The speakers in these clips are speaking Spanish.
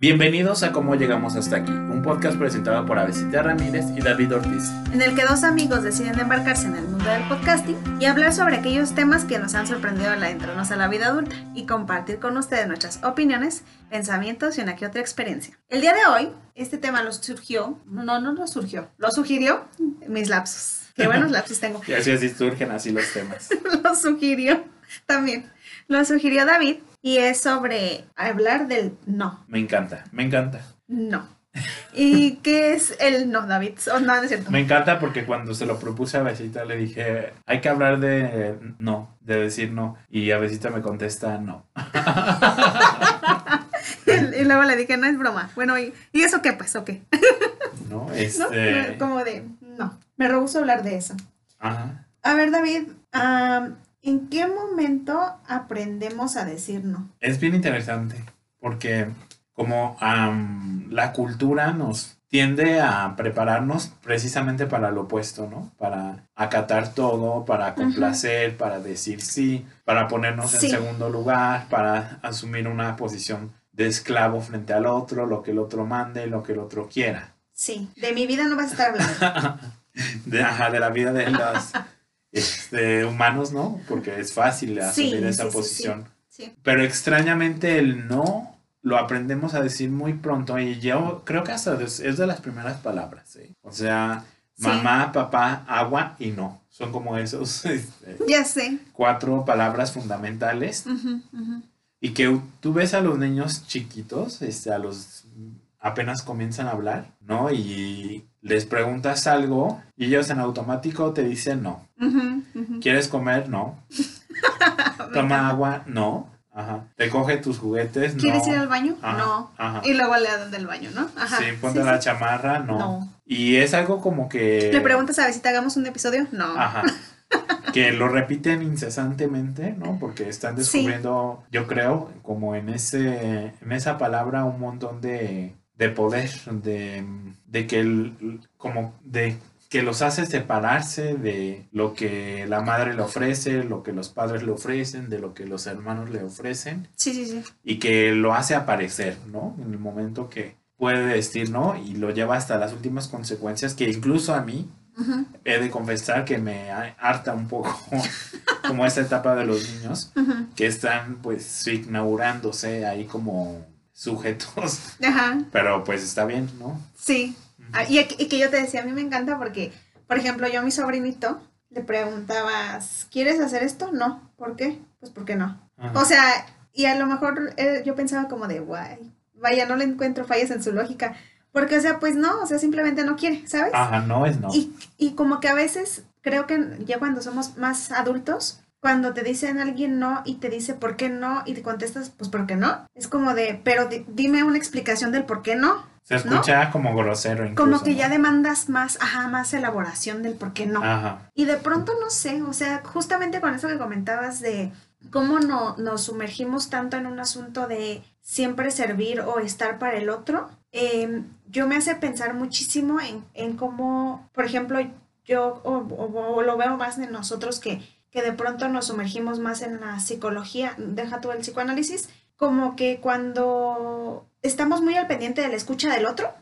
Bienvenidos a Cómo Llegamos Hasta Aquí, un podcast presentado por Avesita Ramírez y David Ortiz. en el que dos amigos deciden embarcarse en el mundo del podcasting y hablar sobre aquellos temas que nos han sorprendido al adentrarnos a la vida adulta y compartir con ustedes nuestras opiniones, pensamientos y una que otra experiencia. El día de hoy, este tema lo surgió, no, no lo surgió, lo sugirió mis lapsos. Qué buenos lapsos tengo. Y así, así surgen así los temas. lo sugirió también. Lo sugirió David y es sobre hablar del no. Me encanta, me encanta. No. ¿Y qué es el no, David? O no, no es cierto. Me encanta porque cuando se lo propuse a Besita le dije, hay que hablar de no, de decir no. Y a Besita me contesta no. y luego le dije, no es broma. Bueno, ¿y, ¿y eso qué pues? ¿O qué? No, ¿No? este... Como de, no, me rehuso a hablar de eso. Ajá. A ver, David, am, ¿en qué momento aprendemos a decir no? Es bien interesante porque como am, la cultura nos tiende a prepararnos precisamente para lo opuesto, ¿no? Para acatar todo, para complacer, para decir sí, para ponernos Sí. en segundo lugar, para asumir una posición de esclavo frente al otro, lo que el otro mande, lo que el otro quiera. Sí, de mi vida no vas a estar hablando. De, ajá, de la vida de los este, humanos, ¿no? Porque es fácil asumir Sí, esa sí, posición. Sí. Pero extrañamente el no lo aprendemos a decir muy pronto y yo creo que hasta es de las primeras palabras, ¿sí? O sea, mamá, papá, agua y no. Son como esos este, Ya sé. cuatro palabras fundamentales Ujú, ujú. y que tú ves a los niños chiquitos, este, a los apenas comienzan a hablar, ¿no? Y les preguntas algo y ellos en automático te dicen no. ¿Quieres comer? No. Toma agua? No. Ajá. Recoge tus juguetes? No. ¿Quieres ir al baño? Ajá, No. ajá. Y luego le dan del baño, ¿no? Ajá. Sí, ponte sí, la sí. chamarra, no. No. Y es algo como que... ¿Le preguntas a ver si te hagamos un episodio? No. Ajá. que lo repiten incesantemente, ¿no? Porque están Sí. descubriendo, yo creo, como en ese, en esa palabra un montón de, de poder, de, de que el- como de que los hace separarse de lo que la madre le ofrece, lo que los padres le ofrecen, de lo que los hermanos le ofrecen, Sí, sí, sí. y que lo hace aparecer, ¿no? En el momento que puede decir no y lo lleva hasta las últimas consecuencias que incluso a mí he de confesar que me ha- harta un poco como esta etapa de los niños que están pues inaugurándose ahí como sujetos, Ajá. pero pues está bien, ¿no? Sí. Ah, y, y que yo te decía, a mí me encanta porque, por ejemplo, yo a mi sobrinito le preguntabas, ¿quieres hacer esto? No. ¿Por qué? Pues porque no. Ajá. O sea, y a lo mejor eh, yo pensaba como de, guay, vaya, no le encuentro fallas en su lógica. Porque, o sea, pues no, o sea, simplemente no quiere, ¿sabes? Ajá, no es no. Y, y como que a veces creo que ya cuando somos más adultos, cuando te dicen alguien no y te dice por qué no y te contestas pues por qué no, es como de, pero di- dime una explicación del por qué no. Se escucha como grosero incluso. Como que ya demandas más, ajá, más elaboración del por qué no. Ajá. Y de pronto no sé, o sea, justamente con eso que comentabas de cómo no, nos sumergimos tanto en un asunto de siempre servir o estar para el otro, eh, yo me hace pensar muchísimo en, en cómo, por ejemplo, yo o, o- o lo veo más en nosotros que, que de pronto nos sumergimos más en la psicología, deja tú el psicoanálisis, como que cuando estamos muy al pendiente de la escucha del otro,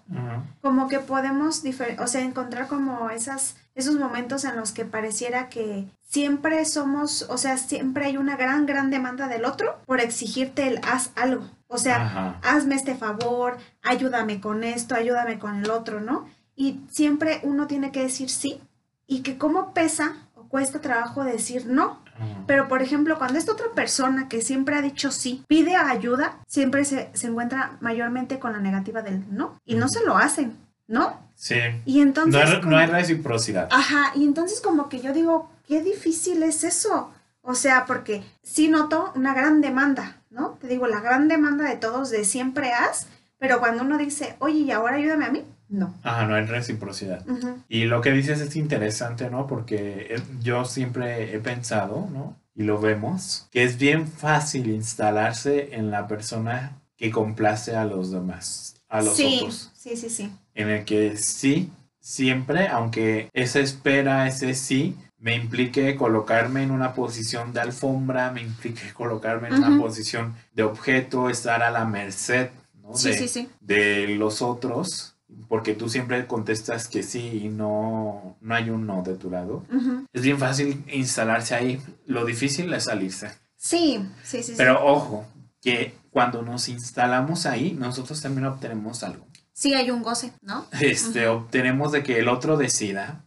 como que podemos, o sea, encontrar como esas, esos momentos en los que pareciera que siempre somos, o sea, siempre hay una gran, gran demanda del otro por exigirte el haz algo. O sea, Ajá. hazme este favor, ayúdame con esto, ayúdame con el otro, ¿no? Y siempre uno tiene que decir sí. Y que cómo pesa cuesta trabajo decir no. Pero, por ejemplo, cuando esta otra persona que siempre ha dicho sí, pide ayuda, siempre se, se encuentra mayormente con la negativa del no. Y no se lo hacen, ¿no? Sí. Y entonces... No, hay- como- no hay reciprocidad. Ajá, y entonces como que yo digo, qué difícil es eso. O sea, porque sí noto una gran demanda, ¿no? Te digo, la gran demanda de todos de siempre haz, pero cuando uno dice, oye, y ahora ayúdame a mí, no. Ajá, no hay reciprocidad. Y lo que dices es interesante, ¿no? Porque eh, yo siempre he pensado, ¿no? Y lo vemos, que es bien fácil instalarse en la persona que complace a los demás, a los sí, otros. sí, sí, sí. En el que sí, siempre, aunque esa espera, ese sí, me implique colocarme en una posición de alfombra, me implique colocarme en una posición de objeto, estar a la merced. Sí, de, sí, sí. de los otros, porque tú siempre contestas que sí y no, no hay un no de tu lado. Es bien fácil instalarse ahí. Lo difícil es salirse. Sí, sí, sí. sí. Pero ojo, que cuando nos instalamos ahí, nosotros también obtenemos algo. Sí hay un goce, ¿no? Este, obtenemos de que el otro decida,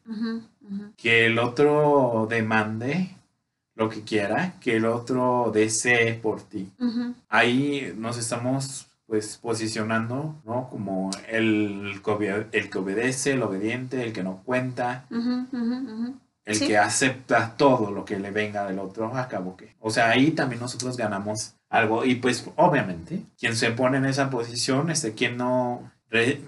que el otro demande lo que quiera, que el otro desee por ti. Ahí nos estamos pues posicionando, ¿no? Como el, el que obedece, el obediente, el que no cuenta, el Sí. que acepta todo lo que le venga del otro, acabo que. O sea, ahí también nosotros ganamos algo. Y pues obviamente, quien se pone en esa posición, este, quien no,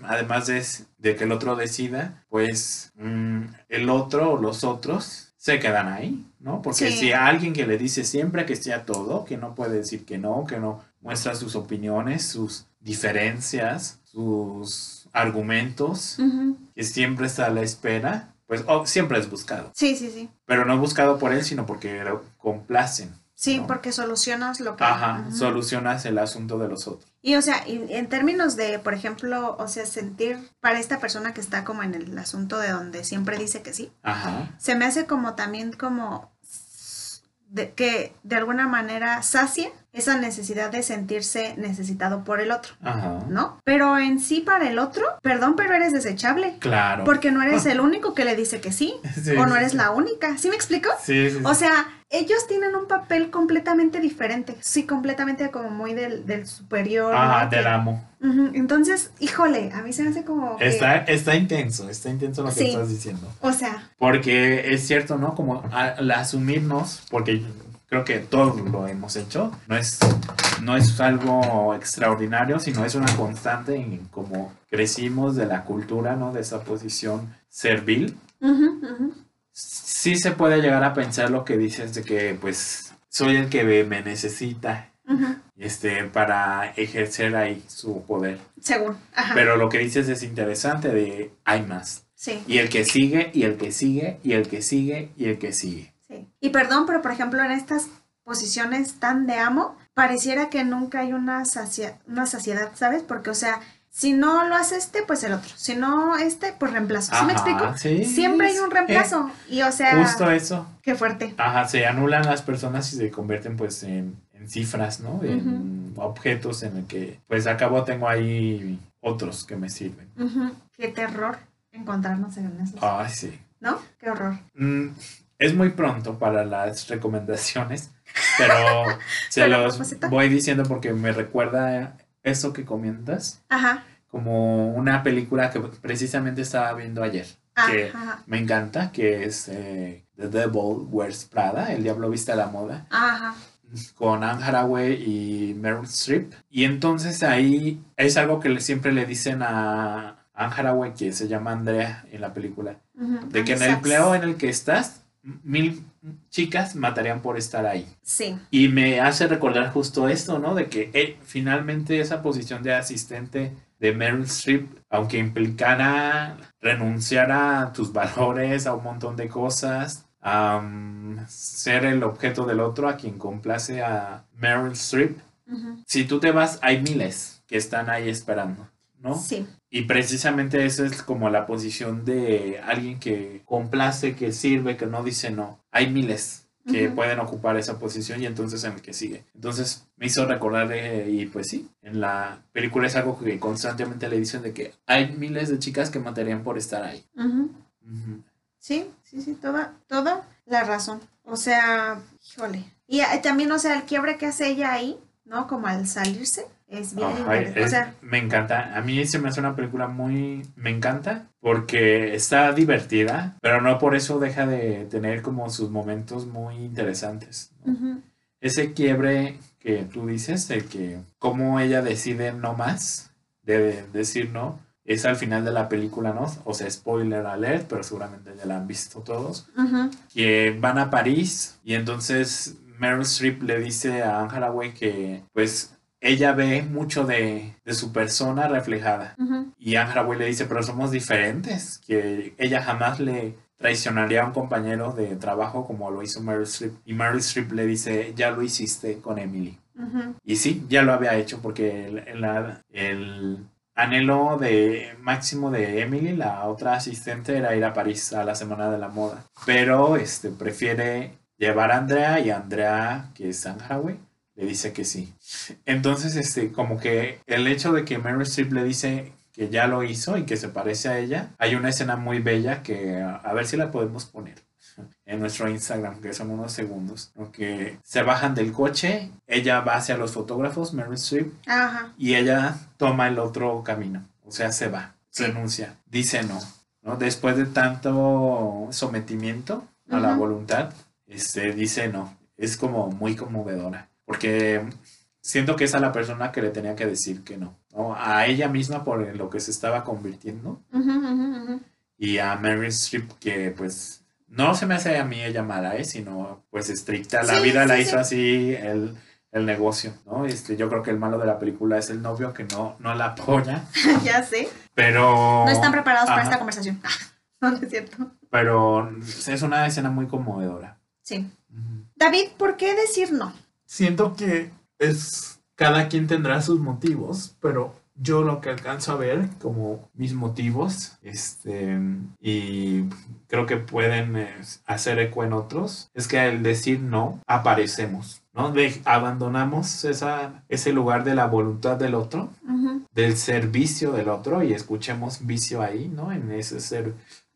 además de, de que el otro decida, pues mm, el otro o los otros se quedan ahí, ¿no? Porque Sí. si a alguien que le dice siempre que sí a todo, que no puede decir que no, que no muestra sus opiniones, sus diferencias, sus argumentos, Ujú. que siempre está a la espera, pues oh, siempre es buscado. Sí, sí, sí. Pero no buscado por él, sino porque lo complacen. Sí, No. porque solucionas lo que... Ajá, solucionas el asunto de los otros. Y o sea, y en términos de, por ejemplo, o sea, sentir para esta persona que está como en el asunto de donde siempre dice que sí, Ajá. se me hace como también como de, que de alguna manera sacia esa necesidad de sentirse necesitado por el otro, Ajá. ¿no? Pero en sí para el otro, perdón, pero eres desechable. Claro. Porque no eres el único que le dice que sí, Sí, o no eres sí. la única. ¿Sí me explico? Sí, sí, sí. O sea, ellos tienen un papel completamente diferente. Sí, completamente como muy del, del superior. Ajá, ¿no? Del amo. Entonces, híjole, a mí se me hace como. que- Está, está intenso, está intenso lo que Sí. estás diciendo. O sea, Porque es cierto, ¿no? Como al asumirnos, porque creo que todos lo hemos hecho, no es, no es algo extraordinario, sino es una constante en cómo crecimos de la cultura, ¿no? De esa posición servil. ujú, ujú, Sí se puede llegar a pensar lo que dices de que, pues, soy el que me necesita este, para ejercer ahí su poder. según. Ajá. Pero lo que dices es interesante de hay más. sí, Y el que sigue, y el que sigue, y el que sigue, y el que sigue. sí. Y perdón, pero por ejemplo, en estas posiciones tan de amo, pareciera que nunca hay una, sacia- una saciedad, ¿sabes? Porque, o sea, si no lo hace este, pues el otro. Si no este, pues reemplazo. ¿Sí me explico? sí. Siempre hay un reemplazo. y, o sea, Justo eso. qué fuerte. Ajá, se anulan las personas y se convierten pues en, en cifras, ¿no? En objetos en el que, pues acabo tengo ahí otros que me sirven. Qué terror encontrarnos en esos. Ay, sí. ¿No? Qué horror. Mm, es muy pronto para las recomendaciones, pero se Pero, los voy diciendo porque me recuerda eso que comentas Ajá. como una película que precisamente estaba viendo ayer. que Ajá. me encanta, que es eh, The Devil Wears Prada, El Diablo Viste a la Moda, Ajá. con Anne Hathaway y Meryl Streep. Y entonces ahí es algo que siempre le dicen a Anne Hathaway, que se llama Andrea en la película, de que en el empleo en el que estás, mil chicas matarían por estar ahí. Sí. Y me hace recordar justo esto, ¿no? De que eh, finalmente esa posición de asistente de Meryl Streep, aunque implicara renunciar a tus valores, a un montón de cosas, am, ser el objeto del otro a quien complace a Meryl Streep, si tú te vas, hay miles que están ahí esperando, ¿no? Sí. Y precisamente eso es como la posición de alguien que complace, que sirve, que no dice no. Hay miles que pueden ocupar esa posición y entonces en el que sigue. Entonces me hizo recordar, eh, y pues sí, en la película es algo que constantemente le dicen de que hay miles de chicas que matarían por estar ahí. Sí, sí, sí, toda, toda la razón. O sea, híjole. Y eh, también, o sea, el quiebre que hace ella ahí, ¿no? Como al salirse, es bien Ajá, interesante. es- O sea, me encanta. A mí se me hace una película muy... Me encanta porque está divertida, pero no por eso deja de tener como sus momentos muy interesantes. ese quiebre que tú dices, de que cómo ella decide no más, de decir no, es al final de la película, ¿no? O sea, spoiler alert, pero seguramente ya la han visto todos, que van a París y entonces Meryl Streep le dice a Anne Hathaway que pues ella ve mucho de, de su persona reflejada. ujú. Y Anne le dice, pero somos diferentes, que ella jamás le traicionaría a un compañero de trabajo como lo hizo Meryl Streep. Y Meryl Streep le dice, ya lo hiciste con Emily. Y sí, ya lo había hecho porque el, el- el anhelo de máximo de Emily, la otra asistente, era ir a París a la Semana de la Moda. Pero este, prefiere llevar a Andrea y Andrea, que es Anne le dice que sí. Entonces, este, como que el hecho de que Meryl Streep le dice que ya lo hizo y que se parece a ella, hay una escena muy bella que a ver si la podemos poner en nuestro Instagram, que son unos segundos, que se bajan del coche, ella va hacia los fotógrafos, Meryl Streep, Ajá. y ella toma el otro camino, o sea, se va, Sí. renuncia, dice no, ¿no? Después de tanto sometimiento a la voluntad, este, dice no, es como muy conmovedora, porque siento que es a la persona que le tenía que decir que no, ¿no? A ella misma por lo que se estaba convirtiendo, ujú. y a Meryl Streep que pues no se me hace a mí ella mala, ¿eh? sino pues estricta. La Sí, vida la sí, hizo sí. así el, el negocio, ¿no? Este, yo creo que el malo de la película es el novio que no, no la apoya, ya sé. pero... No están preparados para esta conversación. no, no es cierto. Pero es una escena muy conmovedora. Sí. David, ¿por qué decir no? Siento que es. Cada quien tendrá sus motivos, pero yo lo que alcanzo a ver como mis motivos, este, y creo que pueden eh, hacer eco en otros, es que al decir no, aparecemos, ¿no? De- abandonamos esa, ese lugar de la voluntad del otro, del servicio del otro, y escuchemos vicio ahí, ¿no? En ese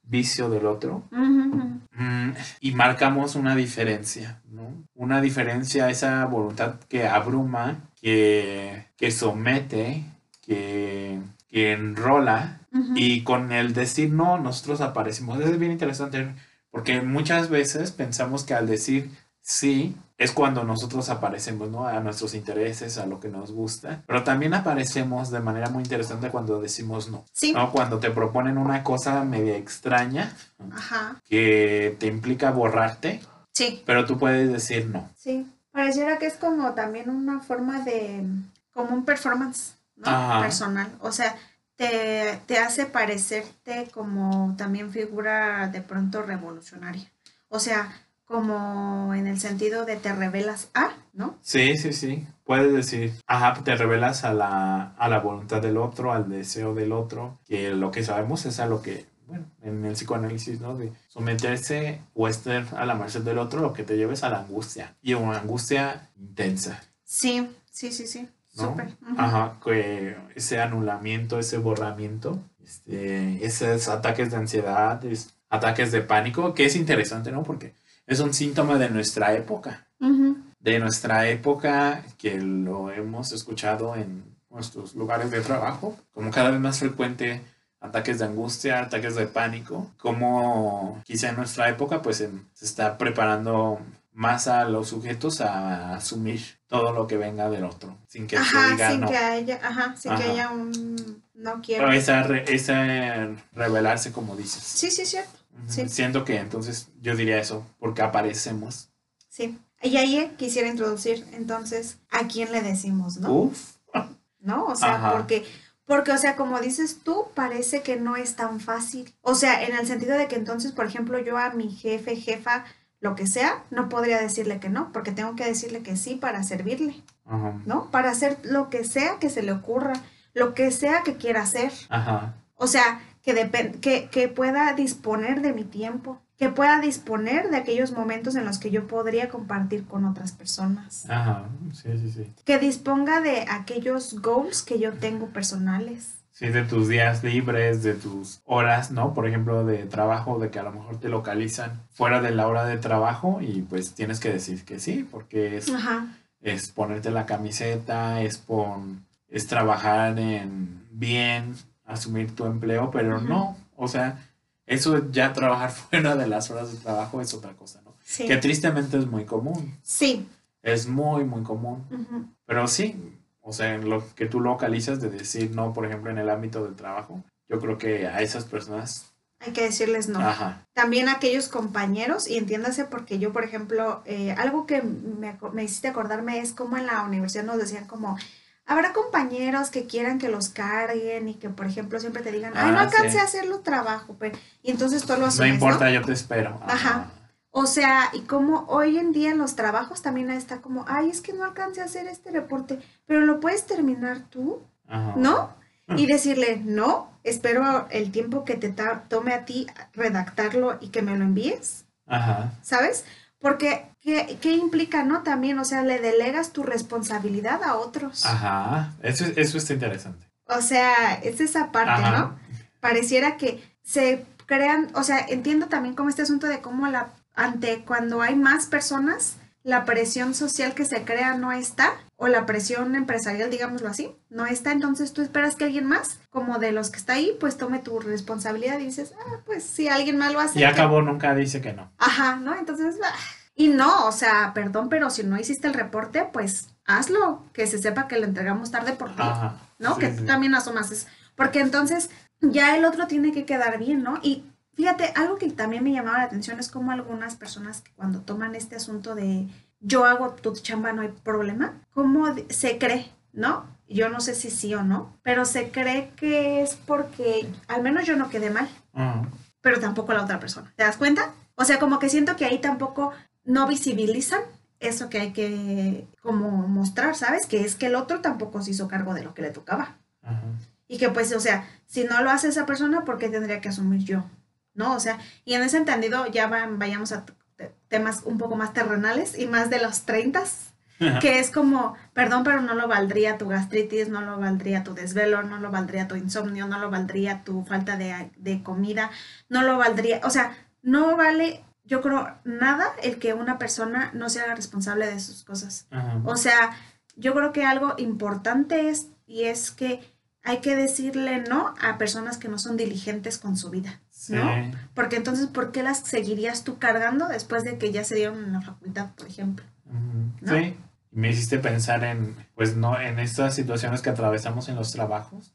servicio del otro. Mm, y marcamos una diferencia, ¿no? Una diferencia, esa voluntad que abruma, que, que somete, que, que enrola, y con el decir no, nosotros aparecemos. Es bien interesante, porque muchas veces pensamos que al decir sí, es cuando nosotros aparecemos, ¿no? A nuestros intereses, a lo que nos gusta, pero también aparecemos de manera muy interesante cuando decimos no. Sí. ¿no? Cuando te proponen una cosa media extraña, Ajá. que te implica borrarte, Sí. pero tú puedes decir no. Sí. Pareciera que es como también una forma de. como un performance, ¿no? Ajá. Personal. O sea, te, te hace parecerte como también figura de pronto revolucionaria. O sea, como en el sentido de te revelas a, ¿no? Sí, sí, sí. Puedes decir, ajá, te revelas a la, a la voluntad del otro, al deseo del otro, que lo que sabemos es a lo que, bueno, en el psicoanálisis, ¿no? De someterse o estar a la merced del otro, lo que te lleves a la angustia. Y una angustia intensa, Sí, sí, sí, sí. ¿no? Súper. Ajá, que ese anulamiento, ese borramiento, este, esos ataques de ansiedad, es- ataques de pánico, que es interesante, ¿no? Porque es un síntoma de nuestra época. De nuestra época que lo hemos escuchado en nuestros lugares de trabajo, como cada vez más frecuente ataques de angustia, ataques de pánico, como quizá en nuestra época pues en- se está preparando más a los sujetos a asumir todo lo que venga del otro, sin que se Ajá, diga sin no. que haya, ajá, sin que haya un no quiero. Pero esa, re- esa revelarse como dices. Sí, sí, cierto. Sí. Siento que entonces yo diría eso, porque aparecemos. Sí. Y ahí eh, quisiera introducir entonces a quién le decimos, ¿no? Uf. ¿No? O sea, Ajá. porque, porque, o sea, como dices tú, parece que no es tan fácil. O sea, en el sentido de que entonces, por ejemplo, yo a mi jefe, jefa, lo que sea, no podría decirle que no, porque tengo que decirle que sí para servirle, Ajá. ¿no? Para hacer lo que sea que se le ocurra, lo que sea que quiera hacer. Ajá. O sea, que, que, que pueda disponer de mi tiempo, que pueda disponer de aquellos momentos en los que yo podría compartir con otras personas, Ajá. Sí, sí, sí. que disponga de aquellos goals que yo tengo personales. Sí, de tus días libres, de tus horas, ¿no? Por ejemplo, de trabajo, de que a lo mejor te localizan fuera de la hora de trabajo y pues tienes que decir que sí, porque es, Ajá. es ponerte la camiseta, es, pon, es trabajar en bien, asumir tu empleo, pero no, o sea, eso ya trabajar fuera de las horas de trabajo es otra cosa, ¿no? Sí. Que tristemente es muy común, Sí. es muy, muy común. Pero sí, o sea, en lo que tú localizas de decir no, por ejemplo, en el ámbito del trabajo, yo creo que a esas personas, Hay que decirles no. ajá, También a aquellos compañeros, y entiéndase porque yo, por ejemplo, eh, algo que me, me hiciste acordarme es como en la universidad nos decían como, habrá compañeros que quieran que los carguen y que, por ejemplo, siempre te digan, ay, no Ah, alcancé sí. a hacer tu trabajo, pero, y entonces tú lo asumes, no importa, yo te espero. Ajá. O sea, y como hoy en día en los trabajos también está como, ay, es que no alcancé a hacer este reporte, pero lo puedes terminar tú, Ajá. ¿no? Y decirle, no, espero el tiempo que te tome a ti redactarlo y que me lo envíes, Ajá. ¿sabes? Porque, ¿qué, qué implica, no? También, o sea, le delegas tu responsabilidad a otros. Ajá. Eso, eso está interesante. O sea, es esa parte, Ajá. ¿no? Pareciera que se crean, o sea, entiendo también como este asunto de cómo la, ante cuando hay más personas, la presión social que se crea no está, o la presión empresarial, digámoslo así, no está, entonces tú esperas que alguien más, como de los que está ahí, pues tome tu responsabilidad y dices, ah, pues si alguien más lo hace. Y que- acabó nunca dice que no. Ajá, ¿no? Entonces, ah, y no, o sea, perdón, pero si no hiciste el reporte, pues hazlo, que se sepa que lo entregamos tarde por ti. Ajá. ¿no? Sí, que sí. tú también asumas eso. Porque entonces ya el otro tiene que quedar bien, ¿no? Y fíjate, algo que también me llamaba la atención es como algunas personas que cuando toman este asunto de yo hago tu chamba, no hay problema, cómo se cree, ¿no? Yo no sé si sí o no, pero se cree que es porque al menos yo no quedé mal, pero tampoco la otra persona. ¿Te das cuenta? O sea, como que siento que ahí tampoco no visibilizan eso que hay que como mostrar, ¿sabes? Que es que el otro tampoco se hizo cargo de lo que le tocaba. Y que pues, o sea, si no lo hace esa persona, ¿por qué tendría que asumir yo? ¿No? O sea, y en ese entendido ya van- vayamos a temas un poco más terrenales y más de los 30, que es como, perdón, pero no lo valdría tu gastritis, no lo valdría tu desvelo, no lo valdría tu insomnio, no lo valdría tu falta de, de comida, no lo valdría, o sea, no vale, yo creo, nada el que una persona no se haga responsable de sus cosas. Ajá. O sea, yo creo que algo importante es, y es que hay que decirle no a personas que no son diligentes con su vida, Sí. ¿no? Porque entonces, ¿por qué las seguirías tú cargando después de que ya se dieron en la facultad, por ejemplo? Sí. Me hiciste pensar en, pues no, en estas situaciones que atravesamos en los trabajos,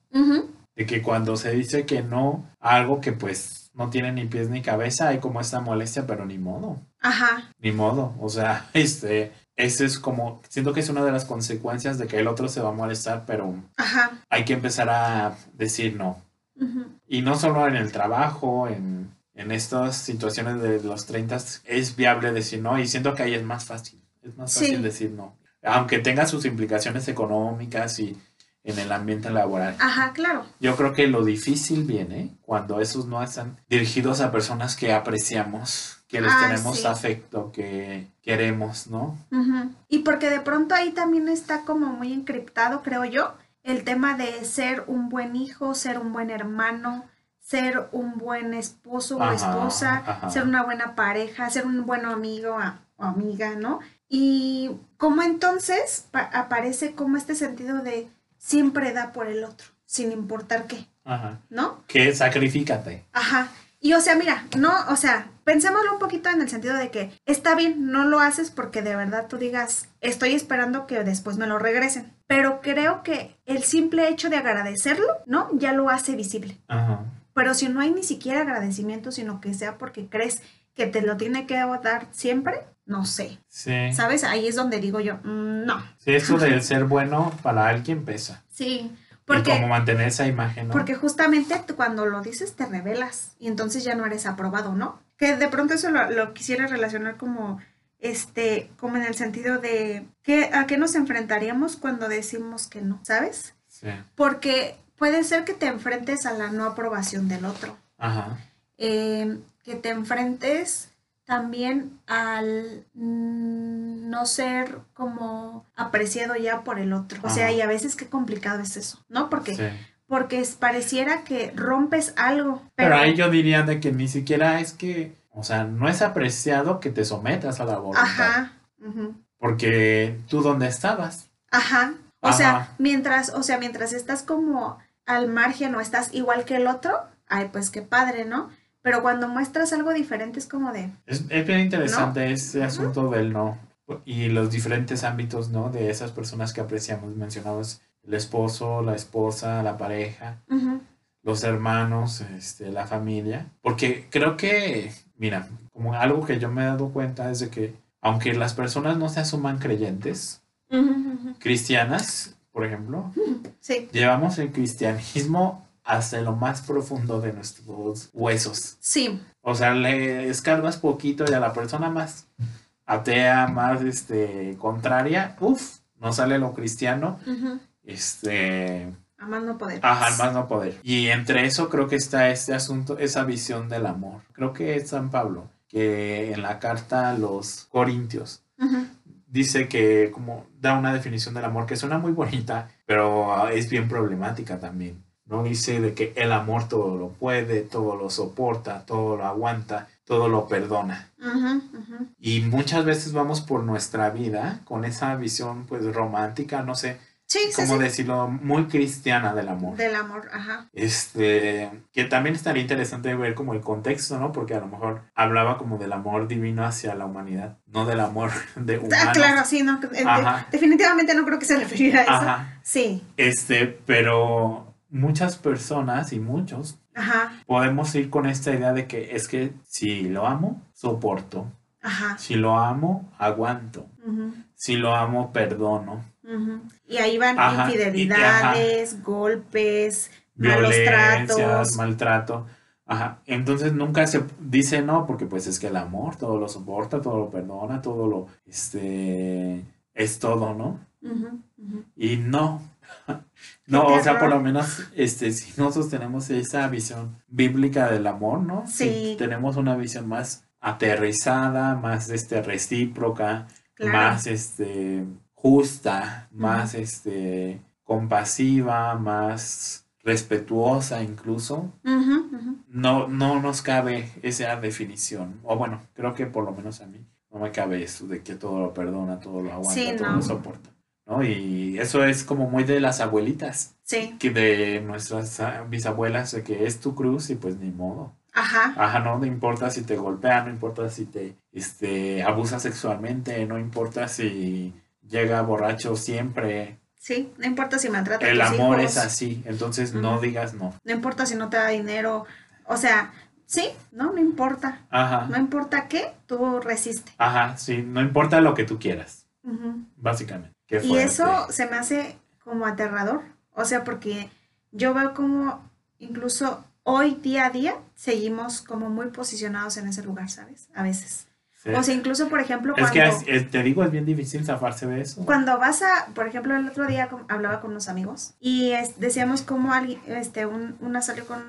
de que cuando se dice que no a algo que pues no tiene ni pies ni cabeza, hay como esta molestia, pero ni modo, Ajá, ni modo. O sea, este, ese es como, siento que es una de las consecuencias de que el otro se va a molestar, pero ajá. hay que empezar a decir no. Y no solo en el trabajo, en, en estas situaciones de los 30 es viable decir no y siento que ahí es más fácil. Es más Sí. fácil decir no. Aunque tenga sus implicaciones económicas y en el ambiente laboral. Ajá, claro. Yo creo que lo difícil viene cuando esos no están dirigidos a personas que apreciamos, que les Ay, tenemos sí. afecto, que queremos, ¿no? Ujú. Y porque de pronto ahí también está como muy encriptado, creo yo, el tema de ser un buen hijo, ser un buen hermano, ser un buen esposo o esposa, ajá. ser una buena pareja, ser un buen amigo o amiga, ¿no? Y como entonces pa- aparece como este sentido de siempre da por el otro, sin importar qué, Ajá. ¿no? Que sacrifícate. Ajá. Y o sea, mira, no, o sea, pensémoslo un poquito en el sentido de que está bien, no lo haces porque de verdad tú digas, estoy esperando que después me lo regresen. Pero creo que el simple hecho de agradecerlo, ¿no? Ya lo hace visible. Ajá. Pero si no hay ni siquiera agradecimiento, sino que sea porque crees que te lo tiene que dar siempre, no sé. Sí. ¿Sabes? Ahí es donde digo yo, mm, no. Sí, eso del ser bueno para alguien pesa. Sí. y Porque, como mantener esa imagen, ¿no? Porque justamente cuando lo dices te revelas y entonces ya no eres aprobado, ¿no? Que de pronto eso lo, lo quisiera relacionar como, este, como en el sentido de que, a qué nos enfrentaríamos cuando decimos que no, ¿sabes? Sí. Porque puede ser que te enfrentes a la no aprobación del otro, Ajá. eh, que te enfrentes también al no ser como apreciado ya por el otro. O sea, y a veces qué complicado es eso, ¿no? Porque Sí. porque es- pareciera que rompes algo. Pero, Pero, ahí yo diría de que ni siquiera es que, o sea, no es apreciado que te sometas a la voluntad. Ajá. Porque tú dónde estabas. Ajá. O Ajá. sea, mientras, o sea, mientras estás como al margen o estás igual que el otro, ay, pues qué padre, ¿no? Pero cuando muestras algo diferente es como de, Es, es bien interesante ese asunto del no y los diferentes ámbitos, ¿no? De esas personas que apreciamos. Mencionabas el esposo, la esposa, la pareja, ujú, los hermanos, este, la familia. Porque creo que, mira, como algo que yo me he dado cuenta es de que aunque las personas no se asuman creyentes, ujú, ujú, cristianas, por ejemplo, sí, llevamos el cristianismo hasta lo más profundo de nuestros huesos. Sí. O sea, le escarbas poquito y a la persona más atea, más este, contraria, uff, no sale lo cristiano. Este, A más no poder. Ajá, más no poder. Y entre eso creo que está este asunto, esa visión del amor. Creo que es San Pablo, que en la carta a los Corintios dice que como da una definición del amor que suena muy bonita, pero es bien problemática también. No dice de que el amor todo lo puede, todo lo soporta, todo lo aguanta, todo lo perdona. Y muchas veces vamos por nuestra vida con esa visión pues romántica, no sé Sí, sí, cómo sí. decirlo, muy cristiana del amor. Del amor, ajá. Este, que también estaría interesante ver como el contexto, ¿no? Porque a lo mejor hablaba como del amor divino hacia la humanidad, no del amor de humano. Ah, claro, sí, no. eh, Ajá. de- definitivamente no creo que se refiriera a eso. Ajá. Sí, Este, pero muchas personas y muchos ajá, podemos ir con esta idea de que es que si lo amo, soporto. ajá. Si lo amo, aguanto. ujú, Si lo amo, perdono. Y ahí van Ajá, y- infidelidades, golpes, malos tratos. maltrato. Ajá. Entonces nunca se dice no, porque pues es que el amor todo lo soporta, todo lo perdona, todo lo, este, es todo, ¿no? Ujú. Y no. No, o sea, por lo menos, este, si nosotros tenemos esa visión bíblica del amor, ¿no? Si Sí. tenemos una visión más aterrizada, más, este, recíproca, Claro. más, este, justa, más, este, compasiva, más respetuosa incluso, no, no nos cabe esa definición. O bueno, creo que por lo menos a mí no me cabe eso de que todo lo perdona, todo lo aguanta, Sí, todo no. lo soporta. ¿No? Y eso es como muy de las abuelitas, Sí, que de nuestras ah, bisabuelas, de que es tu cruz y pues ni modo. ajá. Ajá, no, no importa si te golpean, no importa si te este, abusa sexualmente, no importa si llega borracho siempre. Sí, no importa si maltrata a El tus amor hijos, es así, entonces no digas no. No importa si no te da dinero. O sea, sí, no, no importa. Ajá, No importa qué, tú resiste. ajá, sí, no importa lo que tú quieras, básicamente. Y eso se me hace como aterrador. O sea, porque yo veo como incluso hoy día a día seguimos como muy posicionados en ese lugar, ¿sabes? A veces. Sí. O sea, incluso, por ejemplo, es cuando, que es- es- te digo, es bien difícil zafarse de eso. cuando vas a, por ejemplo, el otro día hablaba con unos amigos y es- decíamos como alguien, este, un- una salió con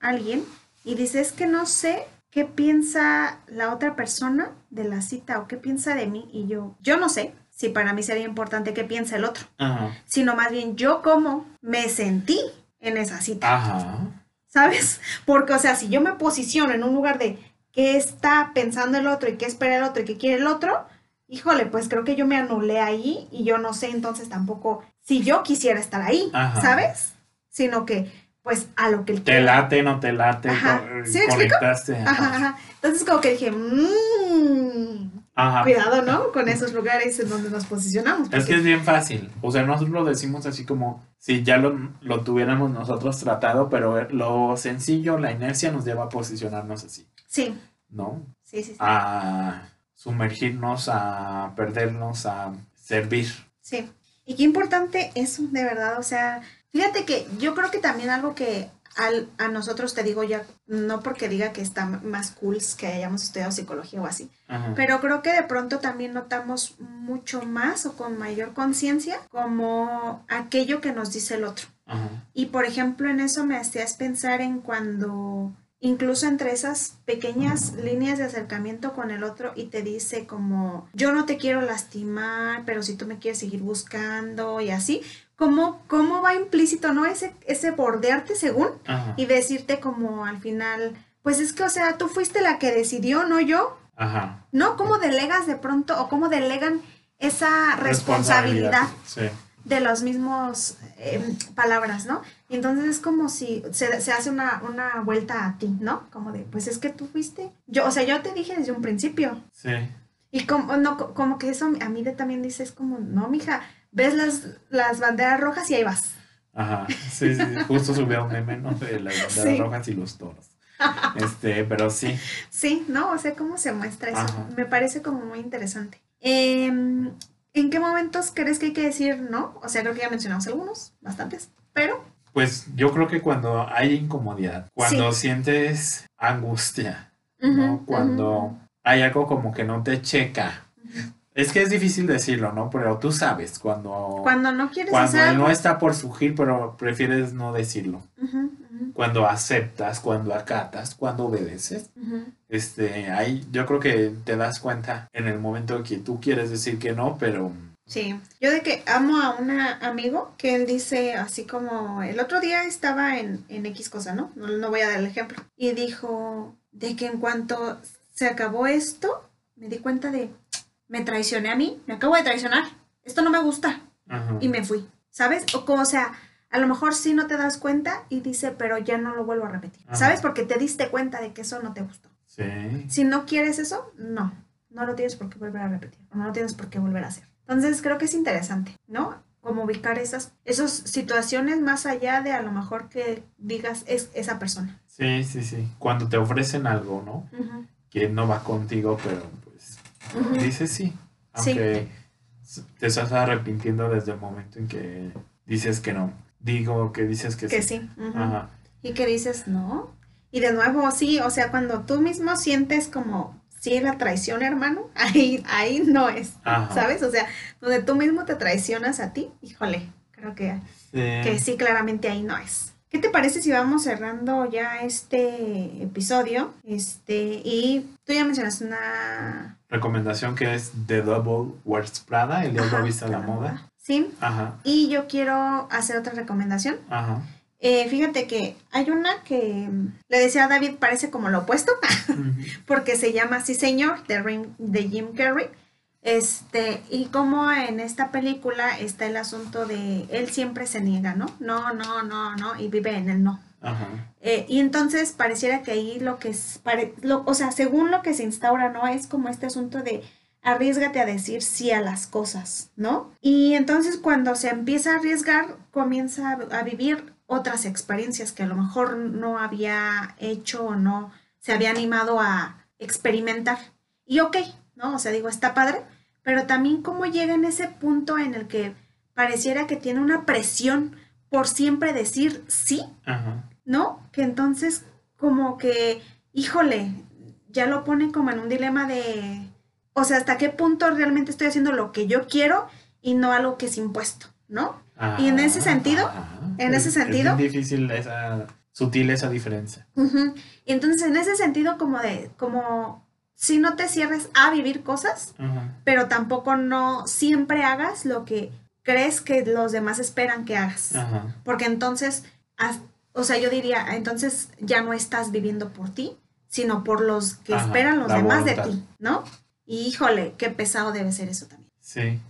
alguien y dice, es que no sé qué piensa la otra persona de la cita o qué piensa de mí. Y yo, yo no sé si para mí sería importante qué piensa el otro. Ajá, sino más bien yo cómo me sentí en esa cita, ajá, ¿sabes? Porque, o sea, si yo me posiciono en un lugar de qué está pensando el otro y qué espera el otro y qué quiere el otro, híjole, pues creo que yo me anulé ahí y yo no sé entonces tampoco si yo quisiera estar ahí, Ajá. ¿sabes? Sino que, pues, a lo que él te late, no te late, Ajá. co- ¿Sí me explico? conectaste. Ajá, ajá. Entonces como que dije, mmm, Ajá. cuidado, ¿no? Con esos lugares en donde nos posicionamos. Es que es bien fácil. O sea, nosotros lo decimos así como si ya lo, lo tuviéramos nosotros tratado, pero lo sencillo, la inercia nos lleva a posicionarnos así, Sí, ¿no? sí, sí, sí. A sumergirnos, a perdernos, a servir. Sí. Y qué importante eso, de verdad. O sea, fíjate que yo creo que también algo que al, a nosotros te digo ya, no porque diga que está más cool que hayamos estudiado psicología o así, Ajá. pero creo que de pronto también notamos mucho más o con mayor conciencia como aquello que nos dice el otro. Ajá. Y por ejemplo, en eso me hacías pensar en cuando incluso entre esas pequeñas líneas de acercamiento con el otro y te dice como yo no te quiero lastimar, pero si tú me quieres seguir buscando y así, como cómo va implícito, ¿no? Ese ese bordearte según Ajá. y decirte como al final, pues es que o sea, tú fuiste la que decidió, no yo. Ajá. ¿No? ¿Cómo delegas de pronto o cómo delegan esa responsabilidad? Sí. de los mismos eh, palabras, ¿no? Y entonces es como si se, se hace una, una vuelta a ti, ¿no? Como de, pues es que tú fuiste. Yo, o sea, yo te dije desde un principio. Sí. Y como, no, co- como que eso a mí de también dice, es como, no, mija, ves las, las banderas rojas y ahí vas. Ajá. Sí, sí. Justo subió un meme, ¿no? De las banderas Sí. rojas y los toros. Este, pero sí. Sí, ¿no? O sea, cómo se muestra eso. Ajá. Me parece como muy interesante. Em, ¿En qué momentos crees que hay que decir no? O sea, creo que ya mencionamos algunos, bastantes, pero Pues yo creo que cuando hay incomodidad, cuando sientes angustia, ¿no? Cuando hay algo como que no te checa. Es que es difícil decirlo, ¿no? Pero tú sabes cuando, Cuando no quieres cuando hacer algo. no está por surgir, pero prefieres no decirlo. Cuando aceptas, cuando acatas, cuando obedeces. Este, ahí yo creo que te das cuenta en el momento que tú quieres decir que no, pero Sí, yo de que amo a un amigo que él dice así como el otro día estaba en, en X cosa, ¿no? ¿no? no voy a dar el ejemplo. Y dijo de que en cuanto se acabó esto, me di cuenta de, me traicioné a mí, me acabo de traicionar, esto no me gusta ajá. y me fui, ¿sabes? O como, o sea, a lo mejor sí no te das cuenta y dice, pero ya no lo vuelvo a repetir, Ajá. ¿sabes? Porque te diste cuenta de que eso no te gustó. Sí. Si no quieres eso, no, no lo tienes por qué volver a repetir, o no lo tienes por qué volver a hacer. Entonces creo que es interesante, ¿no? Como ubicar esas, esas situaciones más allá de a lo mejor que digas es esa persona. Sí, sí, sí. Cuando te ofrecen algo, ¿no? Que no va contigo, pero dices sí. Aunque te estás arrepintiendo desde el momento en que dices que no. Digo que dices que, Que sí. sí. ujú. Ajá. Y que dices no. Y de nuevo, sí, o sea, cuando tú mismo sientes como, sí, la traición, hermano, ahí, ahí no es, Ajá. ¿sabes? O sea, donde tú mismo te traicionas a ti, híjole, creo que Sí. que sí, claramente ahí no es. ¿Qué te parece si vamos cerrando ya este episodio? Este, y tú ya mencionaste una... Recomendación que es The Double Wears Prada, el diablo Ajá, viste a la moda. Sí, Ajá. y yo quiero hacer otra recomendación. Ajá. Eh, fíjate que hay una que le decía a David, parece como lo opuesto, porque se llama Sí Señor, de, Rim- de Jim Carrey. Este, y como en esta película está el asunto de él siempre se niega, ¿no? No, no, no, no, y vive en el no. Eh, y entonces pareciera que ahí lo que es, o sea, según lo que se instaura, ¿no? Es como este asunto de arriesgate a decir sí a las cosas, ¿no? Y entonces cuando se empieza a arriesgar, comienza a, a vivir otras experiencias que a lo mejor no había hecho o no se había animado a experimentar. Y ok, ¿no? O sea, digo, está padre, pero también cómo llega en ese punto en el que pareciera que tiene una presión por siempre decir sí Ajá. ¿no? Que entonces como que, híjole, ya lo pone como en un dilema de, o sea, hasta qué punto realmente estoy haciendo lo que yo quiero y no algo que es impuesto, ¿no? Y en ese Ajá, sentido, en ese Es- sentido- Es bien difícil esa, sutil esa diferencia. Y entonces en ese sentido como de, como si no te cierres a vivir cosas, pero tampoco no siempre hagas lo que crees que los demás esperan que hagas. Ajá. Porque entonces, o sea, yo diría, entonces ya no estás viviendo por ti, sino por los que Ajá, esperan los demás voluntad. de ti, ¿no? Y híjole, qué pesado debe ser eso también. Sí.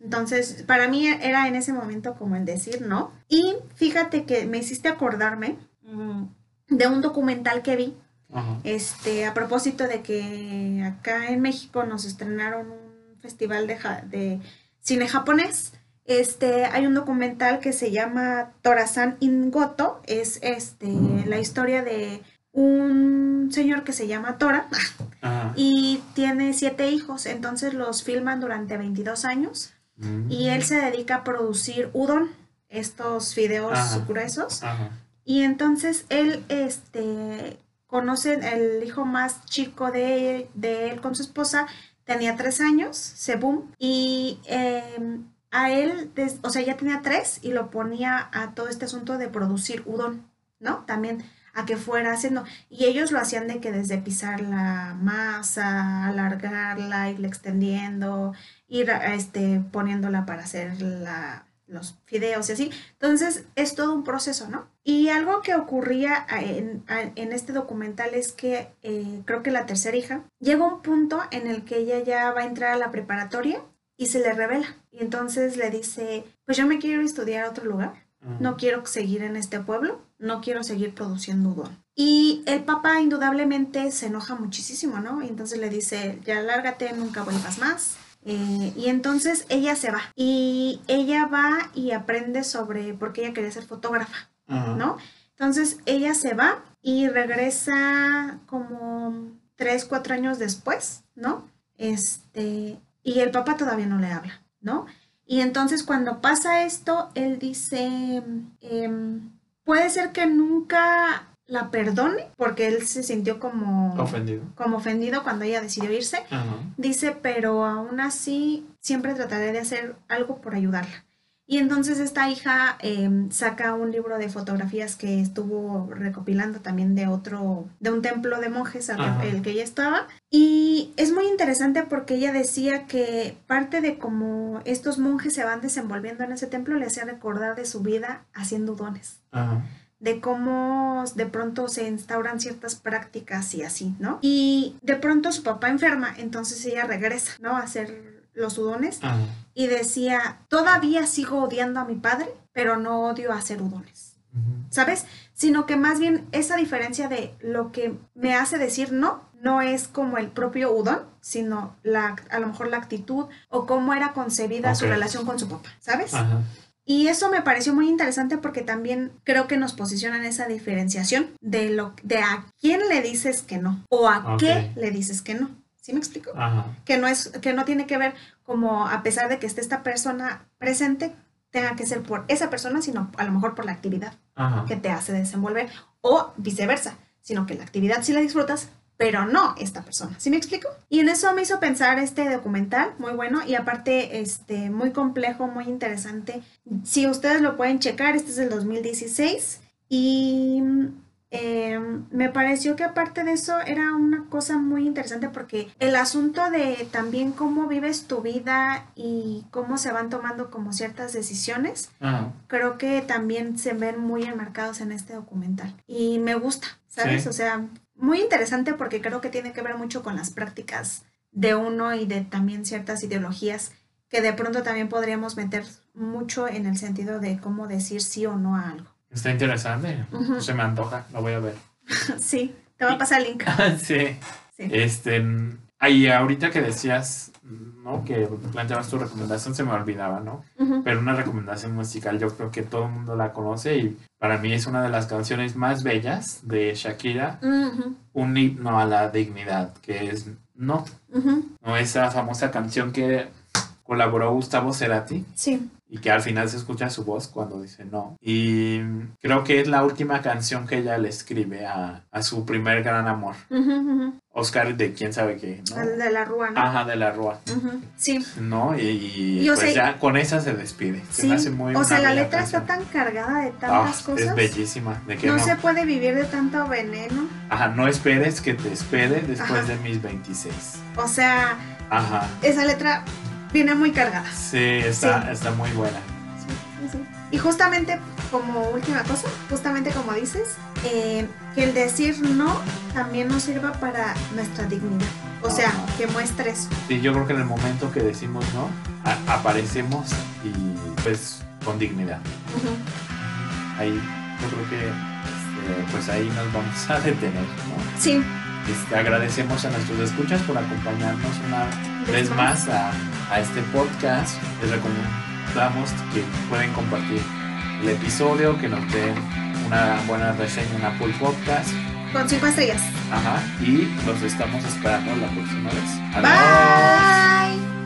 Entonces, para mí era en ese momento como el decir no. Y fíjate que me hiciste acordarme mm, de un documental que vi, Ajá. este, a propósito de que acá en México nos estrenaron un festival de, ja- de cine japonés. Este, hay un documental que se llama Torasan Ingoto, es este, la historia de un señor que se llama Tora Ajá. y tiene siete hijos, entonces los filman durante 22 años Mm. y él se dedica a producir udon, estos fideos Ajá. gruesos. Ajá. Y entonces él, este, conoce el hijo más chico de, de él con su esposa, tenía tres años, Sebum, y eh, a él, o sea, ya tenía tres y lo ponía a todo este asunto de producir udon, ¿no? También a que fuera haciendo, y ellos lo hacían de que desde pisar la masa, alargarla, irla extendiendo, ir este, poniéndola para hacer la, los fideos y así. Entonces es todo un proceso, ¿no? Y algo que ocurría en, en este documental es que eh, creo que la tercera hija llega a un punto en el que ella ya va a entrar a la preparatoria y se le revela. Y entonces le dice, pues yo me quiero estudiar a otro lugar, no quiero seguir en este pueblo, no quiero seguir produciendo udon. Y el papá indudablemente se enoja muchísimo, ¿no? Y entonces le dice, ya lárgate, nunca vuelvas más. Eh, y entonces ella se va y ella va y aprende sobre, porque ella quería ser fotógrafa, Ajá. ¿no? Entonces ella se va y regresa como tres, cuatro años después, ¿no? Este, y el papá todavía no le habla, ¿no? Y entonces cuando pasa esto, él dice, em, puede ser que nunca la perdone porque él se sintió como Ofendido. como ofendido cuando ella decidió irse. Ajá. Dice, pero aún así siempre trataré de hacer algo por ayudarla. Y entonces esta hija eh, saca un libro de fotografías que estuvo recopilando también de otro, de un templo de monjes al el que ella estaba. Y es muy interesante porque ella decía que parte de cómo estos monjes se van desenvolviendo en ese templo le hacía recordar de su vida haciendo dones Ajá. de cómo de pronto se instauran ciertas prácticas y así, ¿no? Y de pronto su papá enferma, entonces ella regresa, ¿no? A hacer los udones Ajá. y decía, todavía sigo odiando a mi padre, pero no odio hacer udones. ¿sabes? Sino que más bien esa diferencia de lo que me hace decir no, no es como el propio udon, sino la, a lo mejor la actitud o cómo era concebida su relación con su papá, ¿sabes? Ajá. Y eso me pareció muy interesante porque también creo que nos posiciona en esa diferenciación de lo de a quién le dices que no o a qué le dices que no. ¿Sí me explico? Ajá. Que no es que no tiene que ver como a pesar de que esté esta persona presente tenga que ser por esa persona, sino a lo mejor por la actividad Ajá. que te hace desenvolver o viceversa, sino que la actividad sí la disfrutas, pero no esta persona. ¿Sí me explico? Y en eso me hizo pensar este documental, muy bueno y aparte este muy complejo, muy interesante. Si ustedes lo pueden checar, este es del 2016 y eh, me pareció que aparte de eso era una cosa muy interesante porque el asunto de también cómo vives tu vida y cómo se van tomando como ciertas decisiones creo que también se ven muy enmarcados en este documental. Y me gusta, ¿sabes? Sí. O sea, muy interesante porque creo que tiene que ver mucho con las prácticas de uno y de también ciertas ideologías que de pronto también podríamos meter mucho en el sentido de cómo decir sí o no a algo. Está interesante. Se me antoja. Lo voy a ver. sí, te voy a pasar el link. sí. Sí. Este. Ahí, ahorita que decías, ¿no? Que planteabas tu recomendación, se me olvidaba, ¿no? Pero una recomendación musical, yo creo que todo el mundo la conoce y para mí es una de las canciones más bellas de Shakira, un himno a la dignidad, que es No, no esa famosa canción que colaboró Gustavo Cerati Sí, y que al final se escucha su voz cuando dice no. Y creo que es la última canción que ella le escribe a, a su primer gran amor. Oscar de quién sabe qué, ¿no? el de la rúa, ¿no? Ajá, de la Rúa. Sí, ¿No? Y, y, pues sea, ya con esa se despide. Se me hace muy o sea, la letra está tan cargada de Ah, tantas cosas. es bellísima. ¿De qué No no? se puede vivir de tanto veneno. Ajá, no esperes que te espere después Ajá. de mis 26. O sea, Ajá. esa letra viene muy cargada. Sí, está, Sí. está muy buena. Y justamente como última cosa, justamente como dices, eh, que el decir no también nos sirva para nuestra dignidad. O sea, Ajá. que muestre eso. Sí, yo creo que en el momento que decimos no, aparecemos y pues con dignidad. Ahí yo creo que este, pues ahí nos vamos a detener, ¿no? Sí, Este, agradecemos a nuestros escuchas por acompañarnos una vez más a, a este podcast. Les recomendamos que pueden compartir el episodio, que nos den una buena reseña en Apple Podcast. con cinco estrellas. Ajá. Y los estamos esperando la próxima vez. Adiós. Bye.